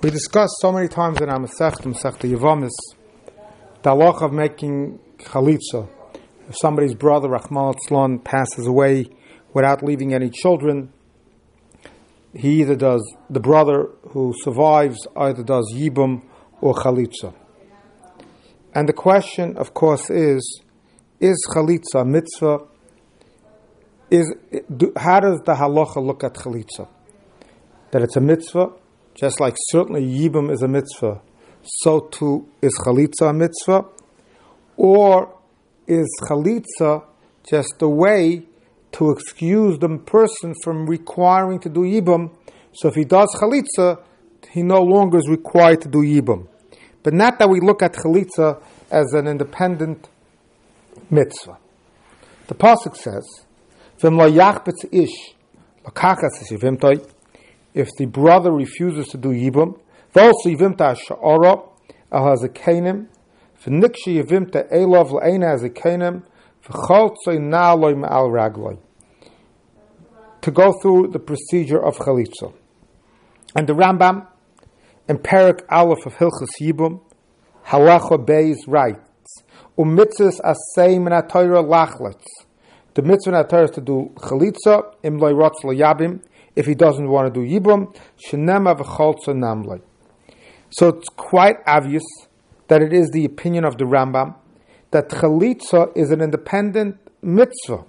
We discussed so many times in our Masechta, Masechta Yevamis, the halacha of making chalitza. If somebody's brother, Rahman Tzlon, passes away without leaving any children, he either does, the brother who survives either does yibum or chalitza. And the question, of course, is, is chalitza a mitzvah? Is, do, how does the halacha look at chalitza? That it's a mitzvah, just like certainly yibum is a mitzvah, so too is chalitza a mitzvah? Or is chalitza just a way to excuse the person from requiring to do yibum? So if he does chalitza, he no longer is required to do yibum. But not that we look at chalitza as an independent mitzvah. The pasuk says, "V'im lakachas if the brother refuses to do yibum, v'also yivimta sha'ara al hazakanim, v'niksha yivimta elov l'eina hazakanim, v'chaltzoi na'aloi ma'al ragloi." To go through the procedure of chalitza. And the Rambam, in Perak Aleph of Hilchas Yibum, Halacha Beis writes, Umitzis asay min ha-Torah lachlitz. The mitzvah in Torah is to do chalitza, im loy rotz if he doesn't want to do yibum, shenema v'cholza namloi. So it's quite obvious that it is the opinion of the Rambam that chalitza is an independent mitzvah,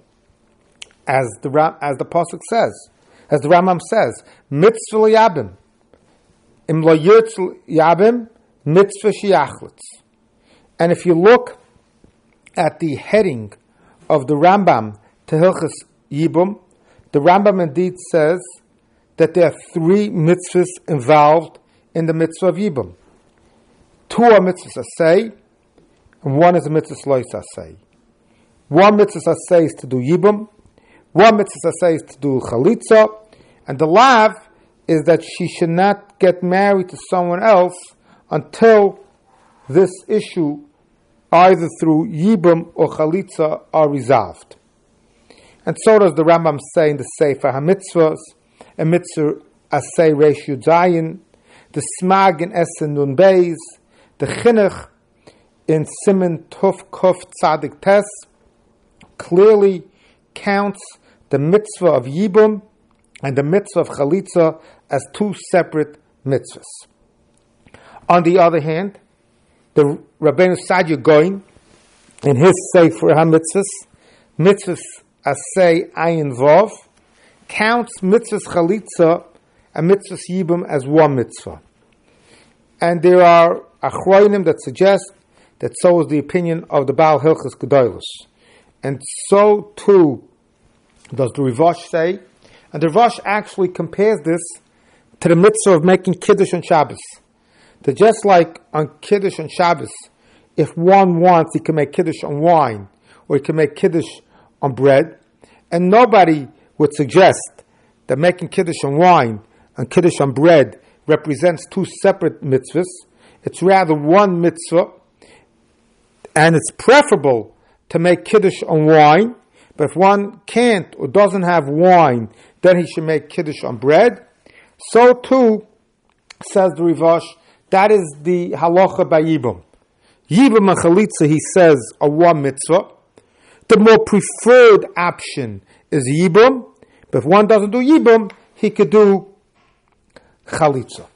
as the as the pasuk says, as the Rambam says, mitzvah yabim, im yabim, mitzvah shiachlitz. And if you look at the heading of the Rambam Tehilchas Yibum, the Rambam indeed says that there are three mitzvahs involved in the mitzvah of Yibum. Two are mitzvahs asay, and one is a mitzvah lois asay. One mitzvah asay is to do Yibum, one mitzvah asay is to do chalitza, and the lav is that she should not get married to someone else until this issue, either through Yibum or chalitza, are resolved. And so does the Rambam say in the Sefer HaMitzvahs, a mitzvah asay reshu zayin, the smag in Esen Nun Beis, the chinuch in Simon Tuf Kuf Tzadik Tes, clearly counts the mitzvah of Yibum and the mitzvah of Chalitza as two separate mitzvahs. On the other hand, the Rabbeinu Sadia Goin, in his Sefer HaMitzvahs, mitzvahs asay ayin vov, counts mitzvahs chalitza and mitzvahs yibum as one mitzvah. And there are achroinim that suggest that so is the opinion of the Baal Hilchas Gedolos. And so too does the Rivash say, and the Rivash actually compares this to the mitzvah of making Kiddush on Shabbos. That just like on Kiddush on Shabbos, if one wants, he can make Kiddush on wine, or he can make Kiddush on bread, and nobody would suggest that making Kiddush on wine and Kiddush on bread represents two separate mitzvahs. It's rather one mitzvah, and it's preferable to make Kiddush on wine, but if one can't or doesn't have wine, then he should make Kiddush on bread. So too, says the Rivash, that is the halacha by Yibum. Yibum and Chalitza, he says, are one mitzvah. The more preferred option is Yibum, but if one doesn't do Yibum, he could do Chalitza.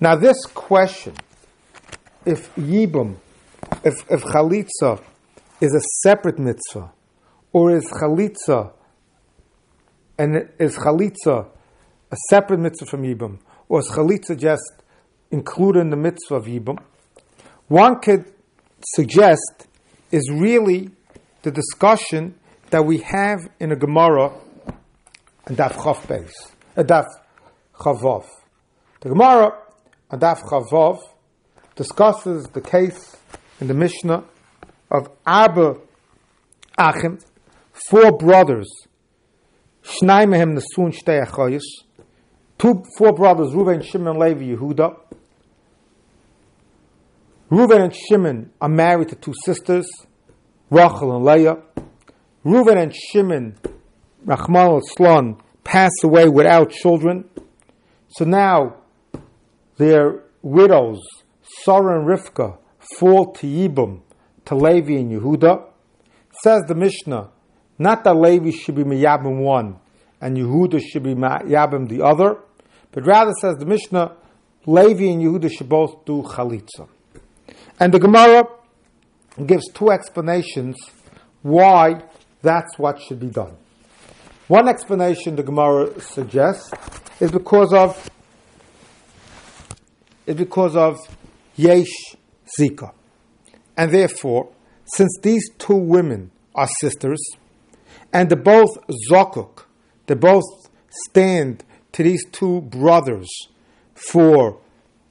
Now, this question, if Yibum, if, if Chalitza is a separate mitzvah, or is Chalitza, and is Chalitza a separate mitzvah from Yibum, or is Chalitza just included in the mitzvah of Yibum, one could suggest is really the discussion that we have in a Gemara and Daf Chav Beis, a Daf Chavov. The Gemara and Daf Chavov discusses the case in the Mishnah of Arba Achim, four brothers, Shnai Mehem Nesun Shtei Achoyis, two, four brothers, Reuven, Shimon, Levi, Yehuda. Reuven and Shimon are married to two sisters, Rachel and Leah. Reuven and Shimon, Rachman al Slon, pass away without children. So now their widows, Sarah and Rivka, fall to Yibum, to Levi and Yehuda. Says the Mishnah, not that Levi should be Miyabim one and Yehuda should be Miyabim the other, but rather says the Mishnah, Levi and Yehuda should both do Chalitza. And the Gemara gives two explanations why that's what should be done. One explanation the Gemara suggests is because of is because of Yesh Zika. And therefore, since these two women are sisters, and they're both Zokuk, they both stand to these two brothers for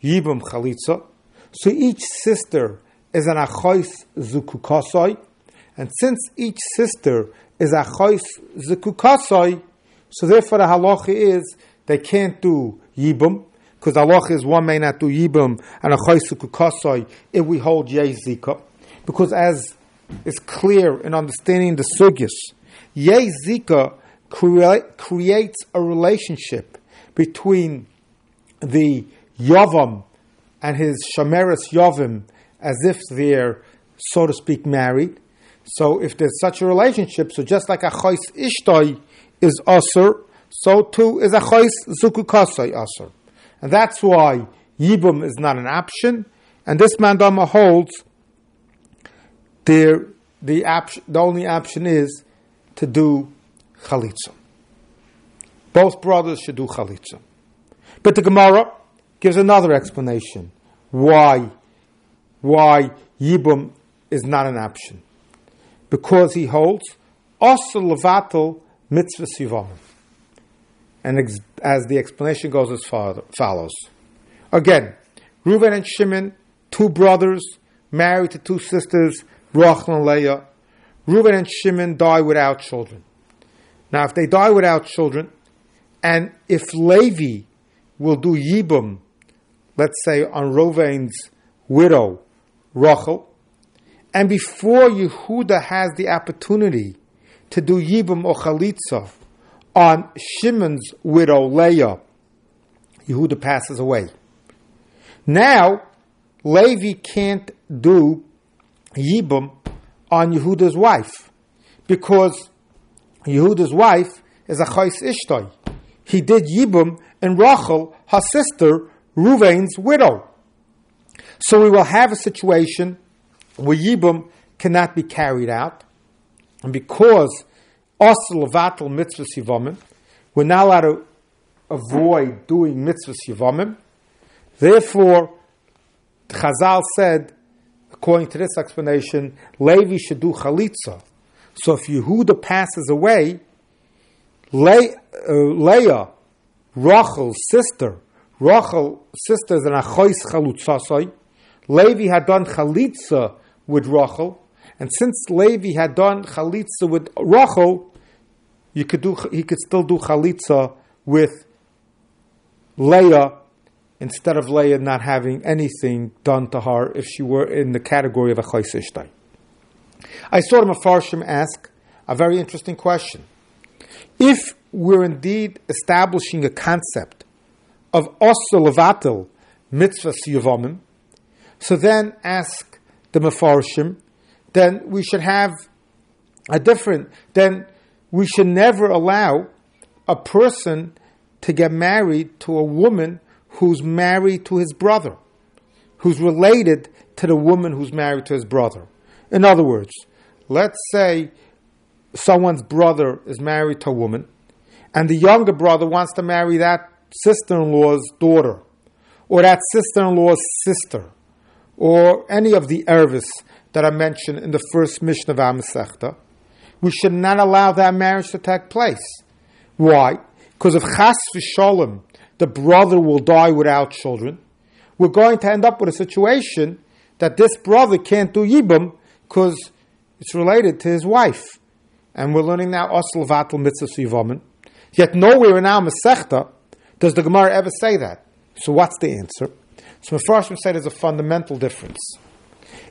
Yibum Chalitza, so each sister is an Achois Zukukasai, and since each sister is Achois Zukukasai, so therefore the halacha is they can't do Yibum, because Allah is one may not do Yibum and Achois Zukukasai if we hold Yezika, because as is clear in understanding the Sugyas, Yezika creates a relationship between the Yavam and his Shameris Yovim as if they're, so to speak, married. So if there's such a relationship, so just like a Chois Ishtoi is Asr, so too is a Chois Zukukasai Asr. And that's why Yibum is not an option, and this Mandama holds the, the, op- the only option is to do Chalitza. Both brothers should do Chalitza. But the Gemara gives another explanation why why Yibum is not an option. Because he holds also levatel mitzvah sivamim. And ex- as the explanation goes as follows. Again, Reuven and Shimon, two brothers, married to two sisters, Rachel and Leah. Reuven and Shimon die without children. Now, if they die without children, and if Levi will do Yibum, let's say on Reuven's widow, Rachel, and before Yehuda has the opportunity to do Yibum or Chalitza on Shimon's widow Leah, Yehuda passes away. Now, Levi can't do Yibum on Yehuda's wife because Yehuda's wife is a Chais Ishtoi. He did Yibum and Rachel, her sister, Ruvain's widow. So we will have a situation where Yibum cannot be carried out, and because Levatel Mitzvah Yivamim, we're not allowed to avoid doing Mitzvah Yivamim. Therefore, Chazal said, according to this explanation, Levi should do Chalitza. So if Yehuda passes away, Le- uh, Leah, Rachel's sister, Rachel, sisters, and an Achois Chalutzasai, Levi had done chalitza with Rachel, and since Levi had done chalitza with Rachel, you could do, he could still do chalitza with Leah instead of Leah not having anything done to her if she were in the category of a chaysishtai. I saw the Mefarshim ask a very interesting question. If we're indeed establishing a concept of Osa Levatel mitzvah siyavomim, so then ask the Mefarshim, then we should have a different, then we should never allow a person to get married to a woman who's married to his brother, who's related to the woman who's married to his brother. In other words, let's say someone's brother is married to a woman, and the younger brother wants to marry that sister in law's daughter, or that sister in law's sister, or any of the ervis that are mentioned in the first mission of Amasechta, we should not allow that marriage to take place. Why? Because if Chas v'sholem, the brother will die without children, we're going to end up with a situation that this brother can't do Yibam because it's related to his wife. And we're learning now Osel Vatal Mitzvah. Yet nowhere in our Masechta does the Gemara ever say that. So what's the answer? So Mepharshim said there's a fundamental difference.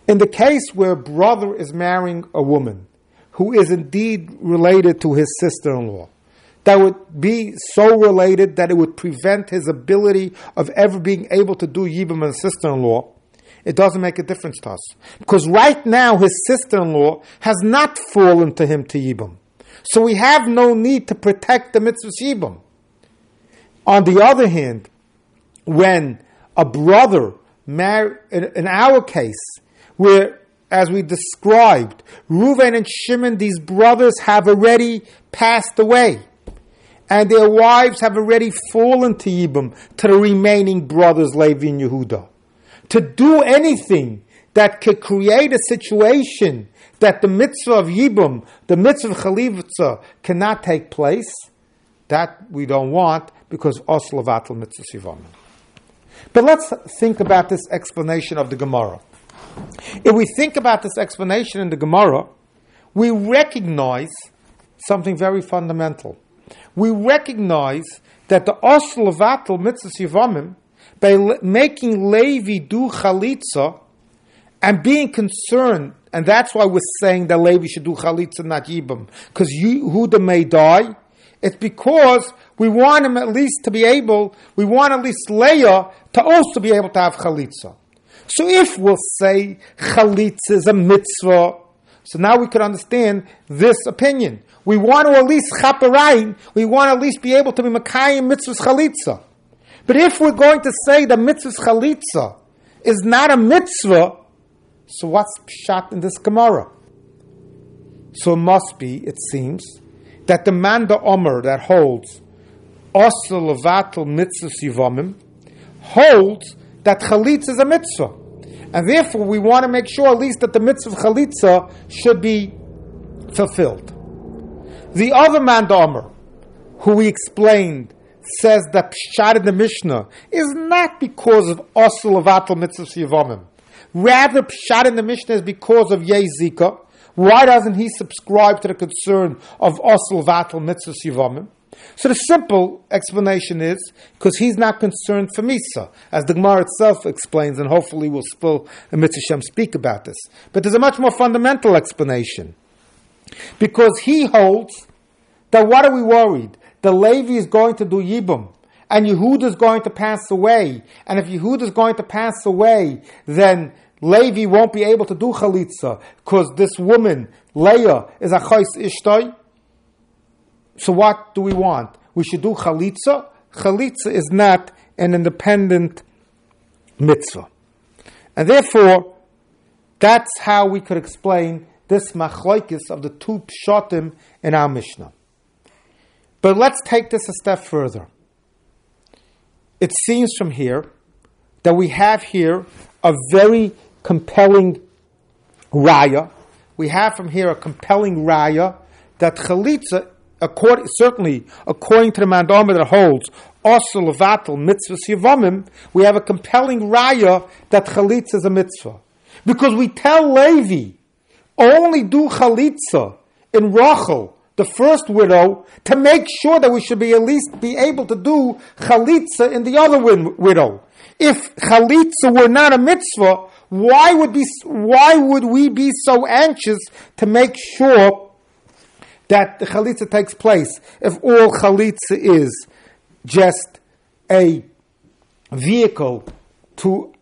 In the case where a brother is marrying a woman who is indeed related to his sister-in-law, that would be so related that it would prevent his ability of ever being able to do Yibam and sister-in-law, it doesn't make a difference to us. Because right now his sister-in-law has not fallen to him to Yibam. So we have no need to protect the mitzvah Yibam. On the other hand, when a brother, mar- in our case, where, as we described, Reuven and Shimon, these brothers have already passed away. And their wives have already fallen to Yibam, to the remaining brothers, Levi and Yehuda. To do anything that could create a situation that the mitzvah of Yibam, the mitzvah of Chalivitza, cannot take place, that we don't want because Oslavatal mitzvah Sivanim. But let's think about this explanation of the Gemara. If we think about this explanation in the Gemara, we recognize something very fundamental. We recognize that the Oslavatal mitzvah Sivamim, by making Levi do chalitza and being concerned, and that's why we're saying that Levi should do chalitza, not Yibam, because Yehuda may die. It's because we want him at least to be able, we want at least Leah to also be able to have chalitza. So if we'll say chalitza is a mitzvah, so now we can understand this opinion. We want to at least chaparain, we want to at least be able to be makayim mitzvahs chalitza. But if we're going to say the mitzvahs chalitza is not a mitzvah, so what's shot in this Gemara? So it must be, it seems, that the Manda Omer that holds Osel Levatel Mitzvah holds that Chalitza is a mitzvah. And therefore, we want to make sure at least that the mitzvah of Chalitza should be fulfilled. The other man, Omer, who we explained, says that Pshat in the Mishnah is not because of Osel Levatel Mitzvah Sivamim. Rather, Pshat in the Mishnah is because of Yezika. Why doesn't he subscribe to the concern of Osel Vatal Mitzvah Sivamim? So the simple explanation is because he's not concerned for Misa, as the Gemara itself explains, and hopefully we'll spill a Mitzvah speak about this. But there's a much more fundamental explanation. Because he holds that what are we worried? The Levi is going to do Yibum, and Yehuda is going to pass away. And if Yehuda is going to pass away, then Levi won't be able to do chalitza because this woman, Leah, is a chais ishtai. So what do we want? We should do chalitza. Chalitza is not an independent mitzvah. And therefore, that's how we could explain this machlokes of the two pshatim in our Mishnah. But let's take this a step further. It seems from here that we have here a very compelling raya. We have from here a compelling raya that chalitza, according, certainly according to the mandama that holds also levatel mitzvah yavamim, we have a compelling raya that chalitza is a mitzvah because we tell Levi only do chalitza in Rachel, the first widow, to make sure that we should be at least be able to do chalitza in the other widow. If chalitza were not a mitzvah, why would be why would we be so anxious to make sure that the chalitza takes place if all chalitza is just a vehicle to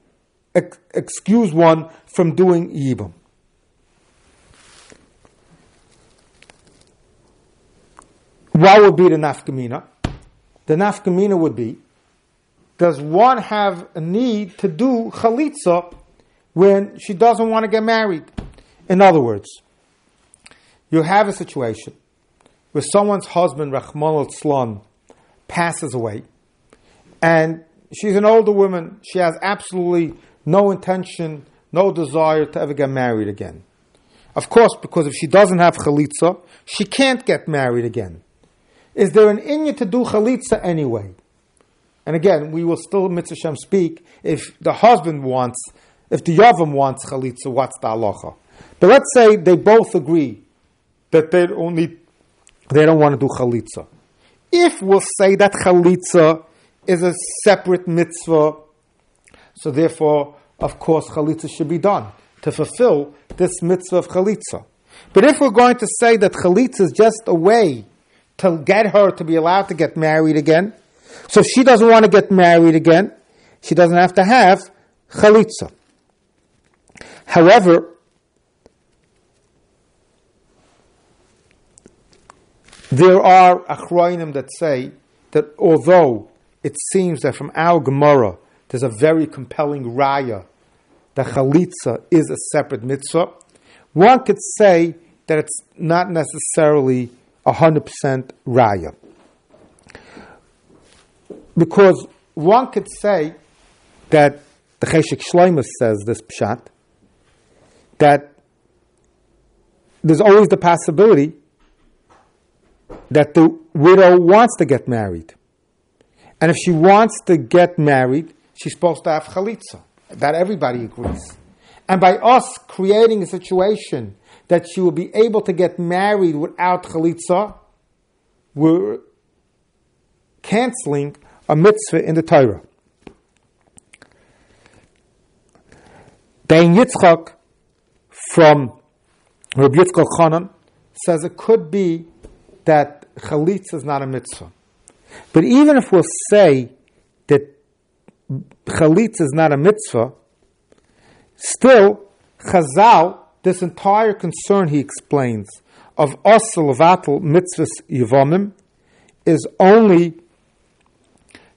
ex- excuse one from doing yibam? What would be the nafkamina? The nafkamina would be: Does one have a need to do chalitza when she doesn't want to get married. In other words, you have a situation where someone's husband, Rahman al passes away, and she's an older woman. She has absolutely no intention, no desire to ever get married again. Of course, because if she doesn't have chalitza, she can't get married again. Is there an inya to do chalitza anyway? And again, we will still mitzvah speak if the husband wants if the Yavam wants chalitza, what's the halacha? But let's say they both agree that they only they don't want to do chalitza. If we'll say that chalitza is a separate mitzvah, so therefore, of course, chalitza should be done to fulfill this mitzvah of chalitza. But if we're going to say that chalitza is just a way to get her to be allowed to get married again. So she doesn't want to get married again, she doesn't have to have chalitza. However, there are achroinim that say that although it seems that from our Gemara there's a very compelling raya that chalitza is a separate mitzvah, one could say that it's not necessarily 100% raya. Because one could say that the Cheshik Shloimeh says this pshat, that there's always the possibility that the widow wants to get married. And if she wants to get married, she's supposed to have chalitza. That everybody agrees. And by us creating a situation that she will be able to get married without chalitza, we're canceling a mitzvah in the Torah. Dain Yitzchak from Rabbi Yitzchak Chanan says it could be that chalitza is not a mitzvah. But even if we'll say that chalitza is not a mitzvah, still Chazal, this entire concern he explains of osel vatal mitzvahs yivamim is only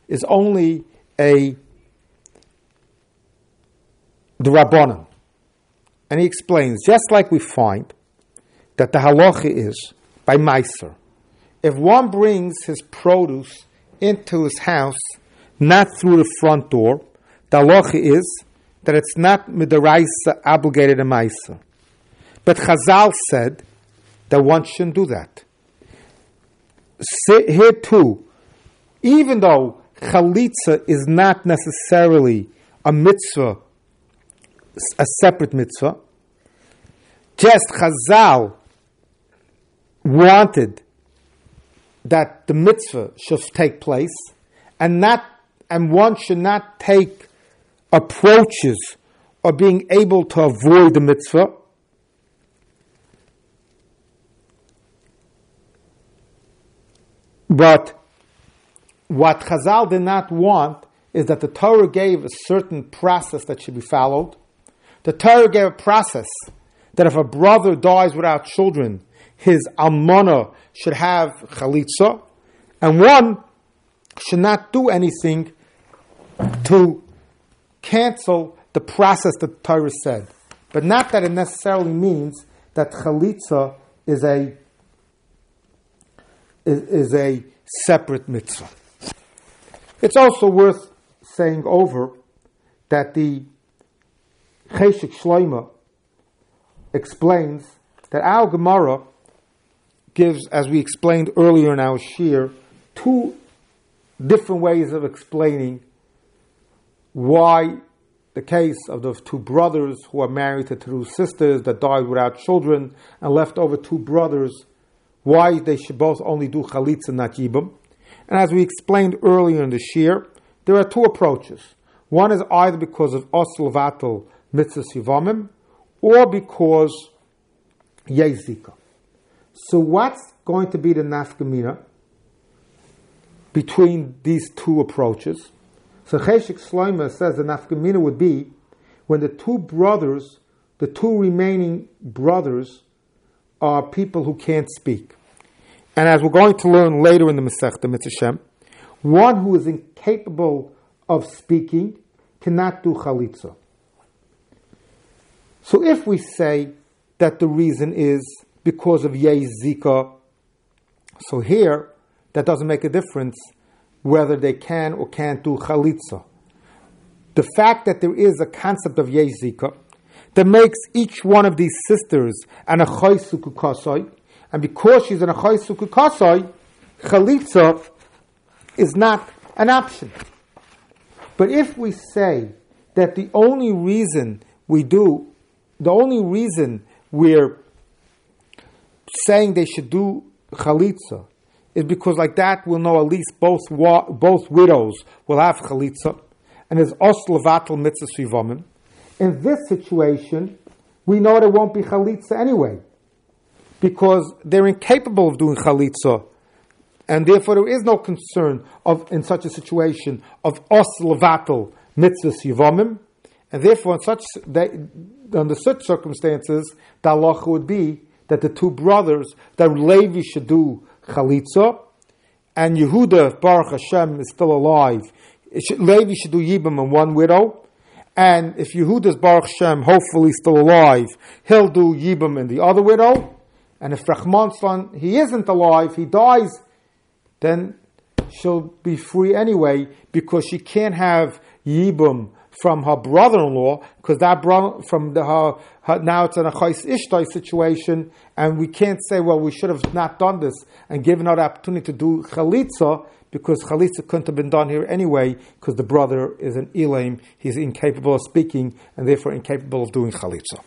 is only a the rabbanim, and he explains just like we find that the halacha is by meiser. If one brings his produce into his house not through the front door, the halacha is that it's not midaraisa obligated a meiser. But Chazal said that one shouldn't do that. Here too, even though chalitza is not necessarily a mitzvah, a separate mitzvah, just Chazal wanted that the mitzvah should take place and not and one should not take approaches of being able to avoid the mitzvah But what Chazal did not want is that the Torah gave a certain process that should be followed. The Torah gave a process that if a brother dies without children, his almana should have chalitza, and one should not do anything to cancel the process that Torah said. But not that it necessarily means that chalitza is a is, is a separate mitzvah. It's also worth saying over that the Cheshik Shloima explains that our Gemara gives, as we explained earlier in our shir, two different ways of explaining why the case of the two brothers who are married to two sisters that died without children and left over two brothers why they should both only do chalitza, not yibum. And as we explained earlier in the shir, there are two approaches. One is either because of vatal mitzvah sivamim, or because yezika. So what's going to be the nafkamina between these two approaches? So Cheshik Shloima says the nafkamina would be when the two brothers, the two remaining brothers, are people who can't speak. And as we're going to learn later in the Masechta Mitzvah one who is incapable of speaking cannot do chalitza. So if we say that the reason is because of Yezika, so here that doesn't make a difference whether they can or can't do chalitza. The fact that there is a concept of Yezika that makes each one of these sisters an achaysukukasai, and because she's an achaysukukasai, chalitza is not an option. But if we say that the only reason we do, the only reason we're saying they should do chalitza is because like that we'll know at least both both widows will have chalitza, and there's os levatel mitzvah in this situation, we know there won't be chalitza anyway, because they're incapable of doing chalitza. And therefore there is no concern of in such a situation of os levatel yivamim, and therefore in such they, under such circumstances the halacha would be that the two brothers that Levi should do chalitza, and Yehuda Baruch Hashem is still alive. Should, Levi should do yibam and one widow, and if Yehuda's Baruch Hashem hopefully still alive, he'll do yibam and the other widow. And if Rahman's son, he isn't alive, he dies, then she'll be free anyway because she can't have Yibum from her brother-in-law because that brother from the, her, her, now it's an a chais ishtai situation and we can't say well we should have not done this and given her the opportunity to do chalitza because chalitza couldn't have been done here anyway because the brother is an elam he's incapable of speaking and therefore incapable of doing chalitza